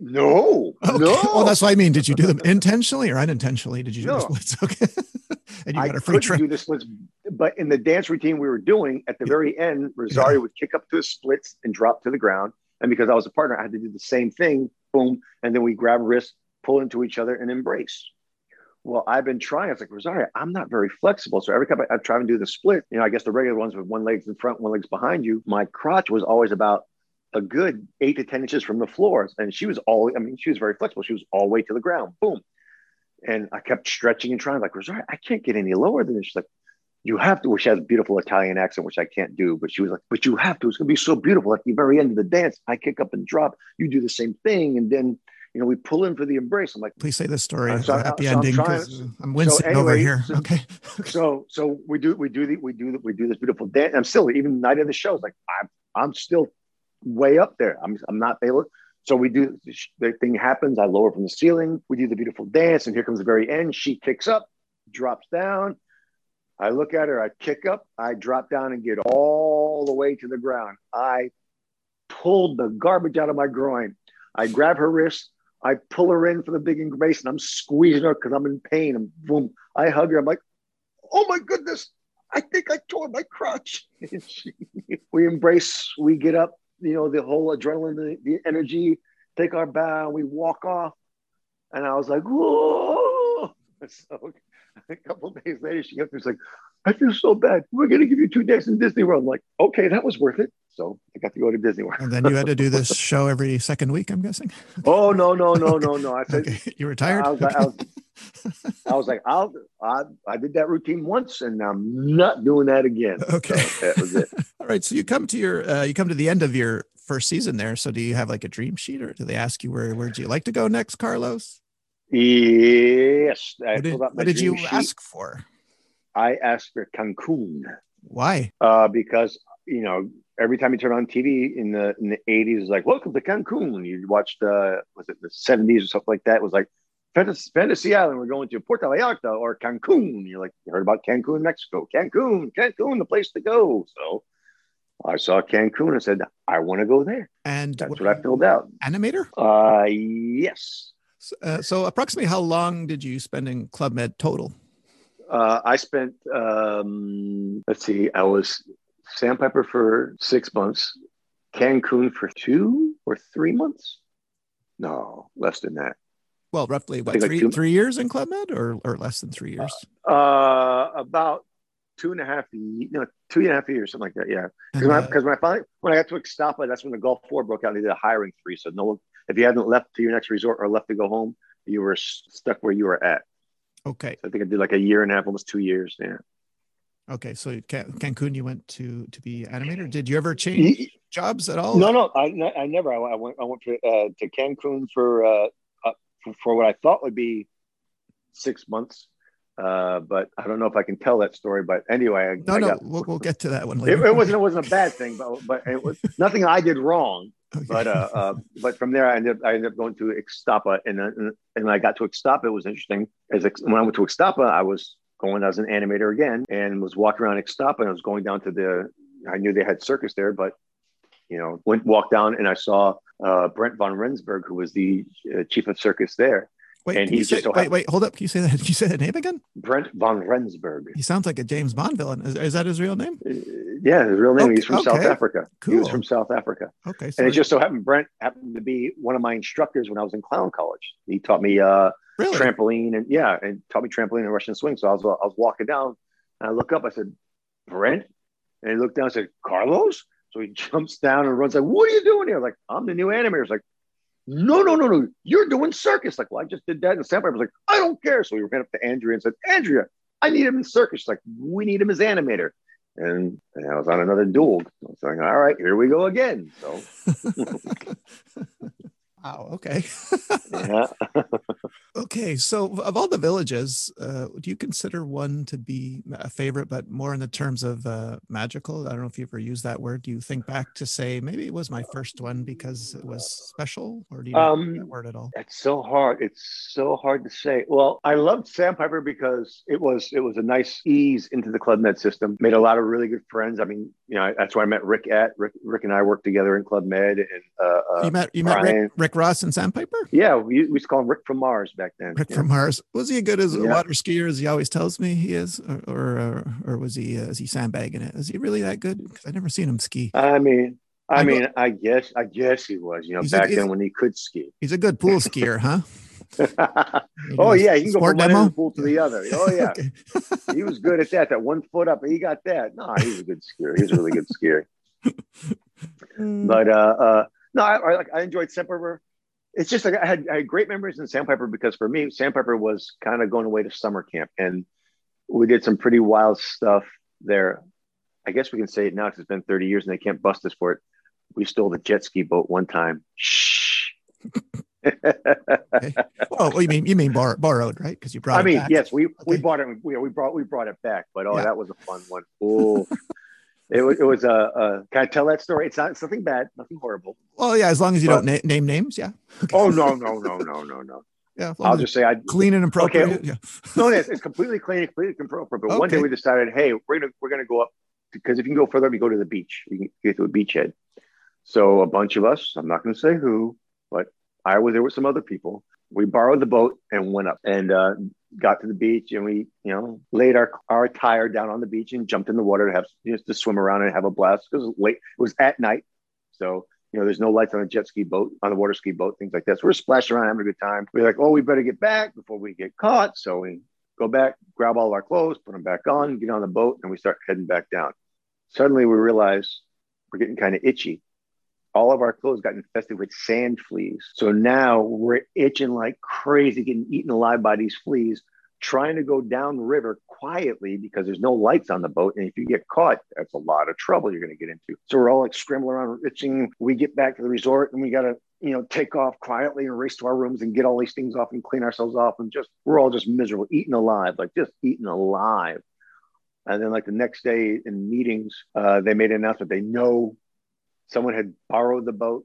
no, Okay. no. Well, that's what I mean. Did you do them intentionally or unintentionally? Did you do No. the splits? Okay. and you I got a free couldn't trip. do the splits, but in the dance routine we were doing, at the very end, Rosario would kick up to the splits and drop to the ground. And because I was a partner, I had to do the same thing boom, and then we grab wrists, pull into each other, and embrace. Well, I've been trying. It's like Rosario, I'm not very flexible. So every time I, I try and do the split, you know, I guess the regular ones with one leg's in front, one leg's behind you. My crotch was always about a good eight to ten inches from the floor, and she was all. I mean, she was very flexible. She was all the way to the ground. Boom. And I kept stretching and trying, like Rosario, I can't get any lower than this. She's like, you have to. Well, she has a beautiful Italian accent, which I can't do. But she was like, but you have to. It's gonna be so beautiful. At the very end of the dance, I kick up and drop. You do the same thing, and then you know we pull in for the embrace. I'm like, please say this story. Uh, so, happy so ending. I'm, I'm wincing so anyway, over here. So, okay. so so we do we do the we do the, we do this beautiful dance. I'm still even the night of the show. Like I'm I'm still way up there. I'm I'm not able. So we do the thing happens. I lower from the ceiling. We do the beautiful dance, and here comes the very end. She kicks up, drops down I look at her, I kick up, I drop down and get all the way to the ground. I pulled the garbage out of my groin. I grab her wrist, I pull her in for the big embrace, and I'm squeezing her because I'm in pain. And boom, I hug her. I'm like, oh my goodness, I think I tore my crotch. we embrace, we get up, you know, the whole adrenaline, the, the energy, take our bow, we walk off. And I was like, whoa. So a couple days later, she comes like, I feel so bad. We're going to give you two days in Disney World. I'm like, okay, that was worth it. So I got to go to Disney World. And then you had to do this show every second week, I'm guessing. Oh no, no, no, no, no! I said okay. you retired. I was, okay. I, was, I was like, I'll, I, I did that routine once, and I'm not doing that again. Okay, so that was it. All right, so you come to your, uh, you come to the end of your first season there. So do you have like a dream sheet, or do they ask you where where do you like to go next, Carlos? Yes. what did, what did you sheet. ask for? I asked for Cancun. Why? Uh, because you know every time you turn on TV in the in the eighties, it's like welcome to Cancun. You watched uh, was it the seventies or something like that? It was like Fantasy, Fantasy Island. We're going to Puerto Vallarta or Cancun. You're like you heard about Cancun, Mexico. Cancun, Cancun, the place to go. So I saw Cancun and said I want to go there. And that's what, what I filled out. Animator? Uh, yes. Uh, so, approximately how long did you spend in Club Med total? Uh, I spent, um, let's see, I was Sandpiper for six months, Cancun for two or three months. No, less than that. Well, roughly what three, like three years in Club Med or, or less than three years? Uh, about two and a half, no, two and a half years, something like that. Yeah. Because uh, when, when, I finally, when I got to Ixtapa, that's when the Gulf War broke out. They did a hiring freeze. So no, if you hadn't left to your next resort or left to go home, you were stuck where you were at. Okay. So I think I did like a year and a half, almost two years. Yeah. Okay, so Can- Cancun, you went to to be animator. Did you ever change jobs at all? No, no, I, I never. I, went I went to, uh, to Cancun for, uh, uh, for what I thought would be six months, uh, but I don't know if I can tell that story. But anyway, I, no, I no, got, we'll, we'll get to that one later. It, it, wasn't it wasn't a bad thing, but but it was nothing I did wrong. Okay. But uh, uh, but from there, I ended up, I ended up going to Ixtapa, and and, and when I got to Ixtapa, it was interesting. As when I went to Ixtapa, I was going as an animator again, and was walking around Ixtapa, and I was going down to the. I knew they had circus there, but you know, went walked down, and I saw uh, Brent von Rensburg, who was the uh, chief of circus there. Wait, and he's say, just wait, wait, hold up. Can you say that? Can you say that name again? Brent von Rensburg. He sounds like a James Bond villain. Is, is that his real name? Uh, yeah, his real name. Okay, he's from okay. South Africa. Cool. He was from South Africa. Okay. So and it just so happened Brent happened to be one of my instructors when I was in clown college. He taught me uh, really? trampoline and yeah, and taught me trampoline and Russian swing. So I was I was walking down and I look up. I said, Brent, and he looked down. and said, Carlos. So he jumps down and runs like, "What are you doing here?" Like, I'm the new animator. It's like, no, no, no, no, you're doing circus. Like, well, I just did that. And the sandpiper was like, I don't care. So we ran up to Andrea and said, Andrea, I need him in circus. She's like, we need him as animator. And, and I was on another duel. I was like, all right, here we go again. So Wow. Okay. yeah. Okay. So, of all the villages, uh, do you consider one to be a favorite, but more in the terms of uh, magical? I don't know if you ever used that word. Do you think back to say maybe it was my first one because it was special, or do you um, that word at all? It's so hard. It's so hard to say. Well, I loved Sandpiper because it was it was a nice ease into the Club Med system. Made a lot of really good friends. I mean, you know, that's where I met Rick at. Rick, Rick and I worked together in Club Med, and uh, uh you met you met Rick, Rick Ross and Sandpiper? Yeah, we, we used to call him Rick from Mars back then. Rick yeah. from Mars. Was he good as a yeah. water skier as he always tells me he is, or or, or was he uh, is he sandbagging it? Is he really that good? Because I never seen him ski. I mean, I, I mean, I guess, I guess he was. You know, He's back he's- then when he could ski. He's a good pool skier, huh? Oh yeah, he can go from one end of the pool to the other. Oh yeah, he was good at that. That one foot up, he got that. No, he was a good skier. He was a really good skier. But uh, uh, no, I, I like I enjoyed Sandpiper. It's just like I had, I had great memories in Sandpiper because for me, Sandpiper was kind of going away to summer camp, and we did some pretty wild stuff there. I guess we can say it now because it's been 30 years and they can't bust us for it. We stole the jet ski boat one time. Shh. oh, well, you mean you mean bor- borrowed, right? Because you brought. I mean, yes, we we bought it. We, we brought we brought it back, but oh, Yeah. that was a fun one. Oh, it was it was a. Uh, can I tell that story? It's not something bad, nothing horrible. Well, yeah, as long as you But- don't na- name names, yeah. Oh no no no no no no. Yeah, I'll just say I clean and appropriate. Okay. Yeah. no, it's, it's completely clean, completely appropriate. But one day we decided, hey, we're gonna we're gonna go up because if you can go further, you go to the beach. You can get to a beachhead. So a bunch of us, I'm not gonna say who, but I was there with some other people. We borrowed the boat and went up and uh, got to the beach and we, you know, laid our our tire down on the beach and jumped in the water to have just to swim around and have a blast. Because it was late. It was at night, so you know, there's no lights on a jet ski boat, on the water ski boat, things like that. So we're splashing around, having a good time. We're like, oh, we better get back before we get caught. So we go back, grab all of our clothes, put them back on, get on the boat, and we start heading back down. Suddenly we realize we're getting kind of itchy. All of our clothes got infested with sand fleas. So now we're itching like crazy, getting eaten alive by these fleas, trying to go down river quietly because there's no lights on the boat. And if you get caught, that's a lot of trouble you're going to get into. So we're all like scrambling around, itching. We get back to the resort and we got to, you know, take off quietly and race to our rooms and get all these things off and clean ourselves off. And just, we're all just miserable, eaten alive, like just eaten alive. And then, like the next day in meetings, uh, they made an announcement. They know someone had borrowed the boat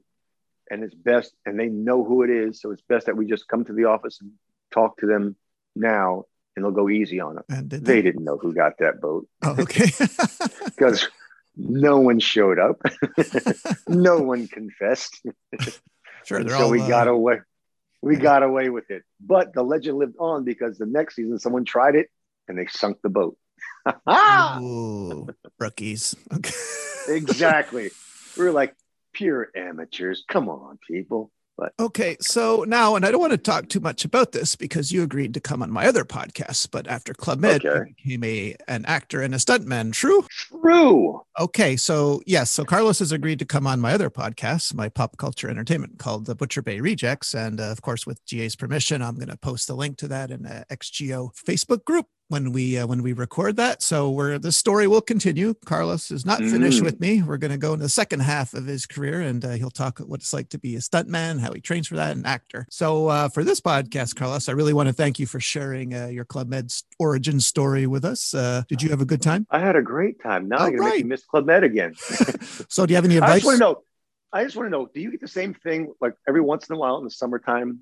and it's best, and they know who it is. So it's best that we just come to the office and talk to them now and they'll go easy on them And did They didn't know who got that boat Oh, okay. because no one showed up. no one confessed. sure, they're so all. we uh, got away. We got away with it. But the legend lived on because the next season someone tried it and they sunk the boat. Ooh, rookies. Okay. exactly. We were like pure amateurs. Come on, people. But Okay, so now, and I don't want to talk too much about this because you agreed to come on my other podcast, but after Club Med, you Okay. became a an actor and a stuntman. True. true. Okay, so yes, so Carlos has agreed to come on my other podcast, my pop culture entertainment called the Butcher Bay Rejects, and uh, of course, with GA's permission, I'm going to post a link to that in the XGO Facebook group when we uh, when we record that. So we're the story will continue. Carlos is not finished Mm. with me. We're going to go into the second half of his career, and uh, he'll talk what it's like to be a stuntman, how he trains for that, and actor. So uh, for this podcast, Carlos, I really want to thank you for sharing uh, your Club Med's origin story with us. Uh, did you have a good time? I had a great time. Now All I'm make right. you miss Club Med again. So do you have any advice? I just want to know. I just want to know. Do you get the same thing like every once in a while in the summertime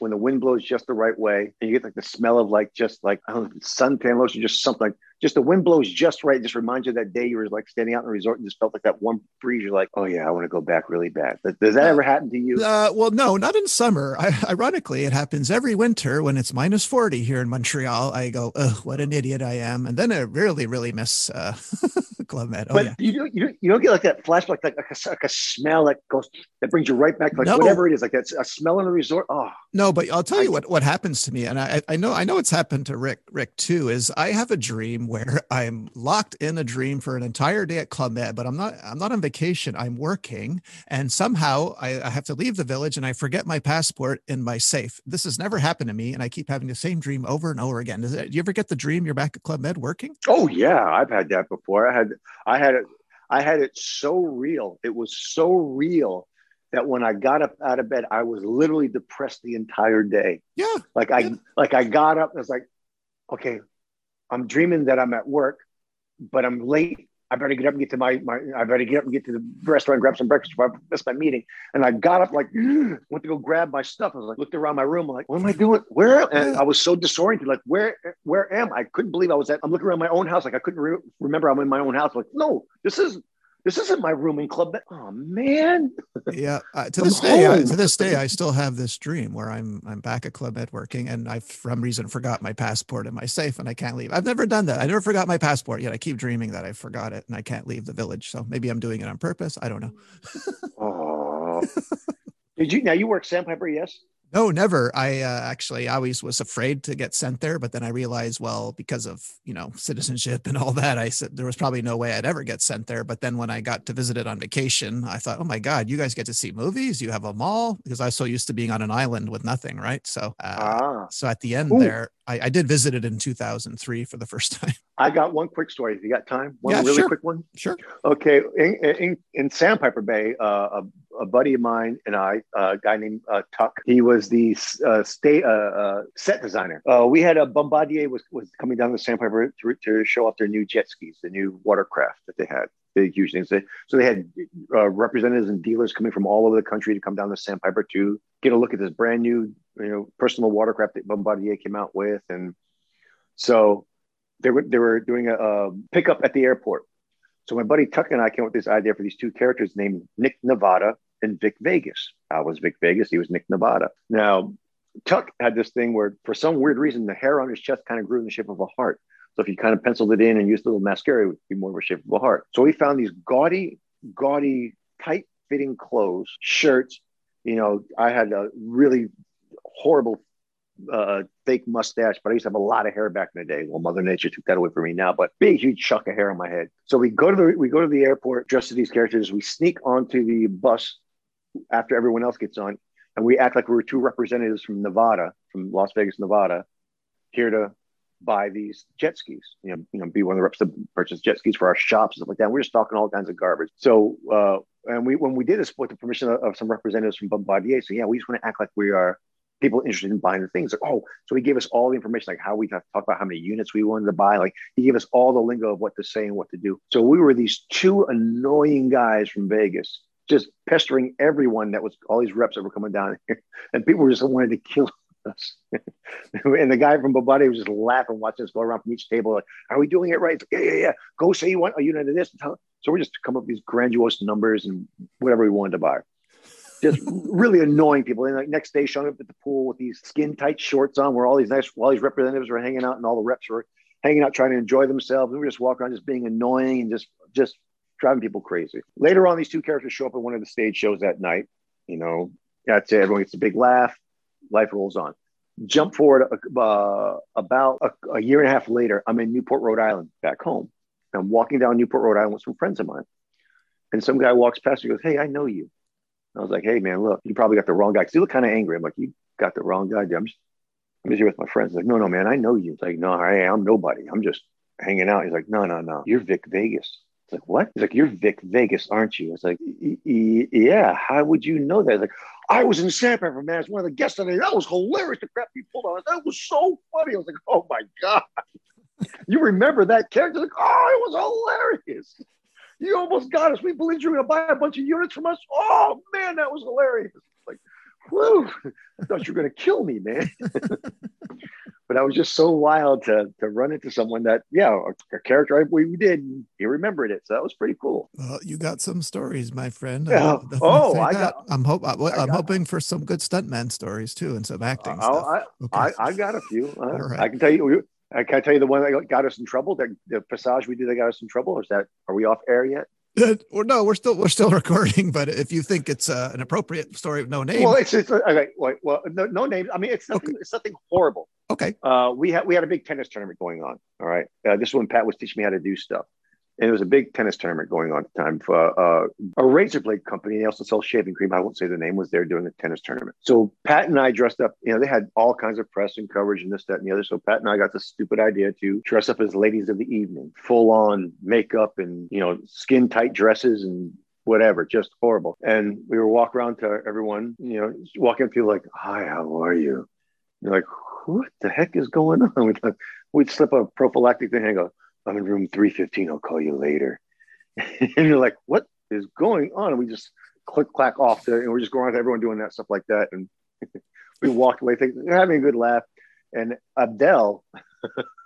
when the wind blows just the right way and you get like the smell of like just like I don't know suntan lotion, just something like just the wind blows just right. Just reminds you of that day you were like standing out in the resort and just felt like that warm breeze. You're like, oh yeah, I want to go back really bad. Does- Does that ever happen to you? Uh, well, no, not in summer. I, ironically, it happens every winter when it's minus 40 here in Montreal. I go, oh, what an idiot I am. And then I really, really miss uh, Club Med. Oh, but yeah. you don't, you don't you don't get like that flashback, like, like, a, like a smell that goes that brings you right back, like No. whatever it is, like that's a smell in a resort. Oh, No, but I'll tell you what, what happens to me. And I, I know, I know it's happened to Rick, Rick too, is I have a dream where I'm locked in a dream for an entire day at Club Med, but I'm not, I'm not on vacation. I'm working and somehow I, I have to leave the village and I forget my passport in my safe. This has never happened to me. And I keep having the same dream over and over again. Does it, do you ever get the dream you're back at Club Med working? Oh yeah, I've had that before. I had I had it I had it so real. It was so real that when I got up out of bed, I was literally depressed the entire day. Yeah. Like I Yeah. like I got up and I was like, okay, I'm dreaming that I'm at work, but I'm late. I better get up and get to my, my I better get up and get to the restaurant grab some breakfast before I miss my meeting. And I got up like went to go grab my stuff. I was like, looked around my room, I'm like, what am I doing? Where? And I was so disoriented, like, where where am I? I couldn't believe I was at. I'm looking around my own house, like I couldn't re- remember I'm in my own house. Like, no, this is this isn't my room in Club Med. Oh man. yeah. Uh, to this day, I, to this day, I still have this dream where I'm I'm back at Club Med working, and I, for some reason, forgot my passport in my safe, and I can't leave. I've never done that. I never forgot my passport yet. I keep dreaming that I forgot it, and I can't leave the village. So maybe I'm doing it on purpose. I don't know. oh. Did you now you work Sandpiper? Yes. No, never. I uh, actually always was afraid to get sent there, but then I realized, well, because of you know citizenship and all that, I said there was probably no way I'd ever get sent there. But then when I got to visit it on vacation, I thought, oh my god, you guys get to see movies, you have a mall, because I was so used to being on an island with nothing, right? So, uh, ah. so at the end Ooh. there, I, I, did visit it in 2003 for the first time. I got one quick story. If you got time, one yeah, really sure. quick one. Sure. Okay, in, in, in Sandpiper Bay, uh, a, a, buddy of mine and I, a guy named uh, Tuck, he was the uh, state uh, uh, set designer. Uh, we had a Bombardier was was coming down the Sandpiper to, to show off their new jet skis, the new watercraft that they had big, huge things. So they had uh, representatives and dealers coming from all over the country to come down to Sandpiper to get a look at this brand new, you know, personal watercraft that Bombardier came out with. And so they were they were doing a, a pickup at the airport. So my buddy Tuck and I came up with this idea for these two characters named Nick Nevada and Vic Vegas. I was Vic Vegas. He was Nick Nevada. Now Tuck had this thing where, for some weird reason, the hair on his chest kind of grew in the shape of a heart. So if you kind of penciled it in and used a little mascara, it would be more of a shape of a heart. So he found these gaudy, gaudy, tight fitting clothes, shirts. You know, I had a really horrible uh, fake mustache, but I used to have a lot of hair back in the day. Well, Mother Nature took that away from me now, but big, huge chunk of hair on my head. So we go to the we go to the airport dressed as these characters. We sneak onto the bus after everyone else gets on, and we act like we were two representatives from Nevada, from Las Vegas, Nevada, here to buy these jet skis. You know, you know, be one of the reps to purchase jet skis for our shops and stuff like that. We're just talking all kinds of garbage. So, uh, and we when we did this with the permission of, of some representatives from Bombardier, so yeah, we just want to act like we are people interested in buying the things. Like, oh, so he gave us all the information, like how we talk about how many units we wanted to buy. Like he gave us all the lingo of what to say and what to do. So we were these two annoying guys from Vegas, just pestering everyone that was all these reps that were coming down here, and people just wanted to kill us. and the guy from Bombardier was just laughing, watching us go around from each table. Like, are we doing it right? Like, yeah, yeah, yeah. Go say you want a unit of this. So we're just come up with these grandiose numbers and whatever we wanted to buy. Just really annoying people. And like next day, showing up at the pool with these skin tight shorts on, where all these nice, all these representatives were hanging out, and all the reps were hanging out trying to enjoy themselves. And we just walk around just being annoying and just just driving people crazy. Later on, these two characters show up at one of the stage shows that night. You know, that's it. Everyone gets a big laugh life rolls on. Jump forward uh, about a, a, year and a half later, I'm in Newport, Rhode Island, back home. I'm walking down Newport, Rhode Island with some friends of mine. And some guy walks past me and goes, Hey, I know you. I was like, Hey, man, look, you probably got the wrong guy. Cause he looked kind of angry. I'm like, You got the wrong guy. I'm just, I'm just here with my friends. He's like, No, no, man, I know you. It's like, No, I'm nobody. I'm just hanging out. He's like, No, no, no. You're Vic Vegas. It's like, what? He's like, you're Vic Vegas, aren't you? It's like, yeah. How would you know that? It's like, I was in San Sandpiper, man. As one of the guests today. That was hilarious. The crap you pulled on. That was so funny. I was like, oh my God. you remember that character? Like, oh, it was hilarious. You almost got us. We believed you were going to buy a bunch of units from us. Oh, man, that was hilarious. Like, whew. I thought you were going to kill me, man. but I was just so wild to to run into someone that yeah a, a character we did he remembered it so that was pretty cool. Well, you got some stories, my friend. Yeah. oh, I got. I'm hope I, am hoping for some good stuntman stories too and some acting uh, stuff. I, okay. I, I got a few. Uh, right. I can tell you. I can I tell you the one that got us in trouble. The, the passage we did that got us in trouble. Is that are we off air yet? No, we're still we're still recording. But if you think it's uh, an appropriate story, no name. Well, it's, it's okay. Well, no, no name. I mean, it's nothing. Okay. It's nothing horrible. Okay. Uh, we had we had a big tennis tournament going on. All right. Uh, this one, Pat was teaching me how to do stuff and there was a big tennis tournament going on at the time. For, uh, a razor blade company, they also sell shaving cream. I won't say the name was there doing a tennis tournament. So Pat and I dressed up. You know, they had all kinds of press and coverage and this, that, and the other. So Pat and I got the stupid idea to dress up as ladies of the evening, full on makeup and you know skin tight dresses and whatever, just horrible. And we were walk around to everyone, you know, walking up to like, "Hi, how are you?" And you're like, "What the heck is going on?" We'd, we'd slip a prophylactic thing and go I'm in room 315. I'll call you later. and you're like, what is going on? And we just click clack off there, and we're just going around to everyone doing that stuff like that. And we walked away thinking, having a good laugh. And Abdel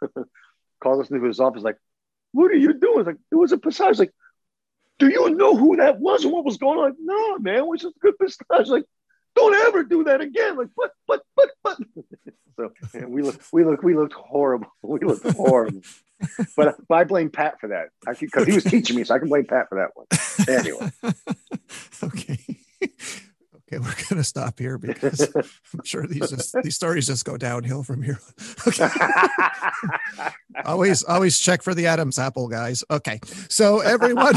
calls us into his office, like, what are you doing? It's like, it was a passage. Like, do you know who that was and what was going on? Like, no, man, we just a good pistache. Like, don't ever do that again. Like, but, but, but, but. so we look, we look, we looked horrible. We looked horrible. but, but I blame Pat for that. Because he was teaching me, so I can blame Pat for that one. Anyway. okay. Okay, we're gonna stop here because I'm sure these just, these stories just go downhill from here. Okay. always, always check for the Adam's apple, guys. Okay, so everyone,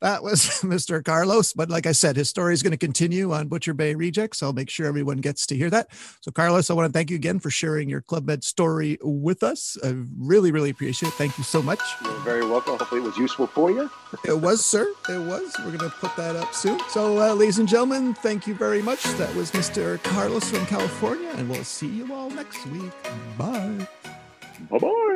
that was Mr. Carlos. But like I said, his story is going to continue on Butcher Bay Rejects. I'll make sure everyone gets to hear that. So, Carlos, I want to thank you again for sharing your Club Med story with us. I really, really appreciate it. Thank you so much. You're very welcome. Hopefully, it was useful for you. it was, sir. It was. We're going to put that up soon. So, uh, ladies and gentlemen, thank you very much. That was Mr. Carlos from California, and we'll see you all next week. Bye. Bye bye.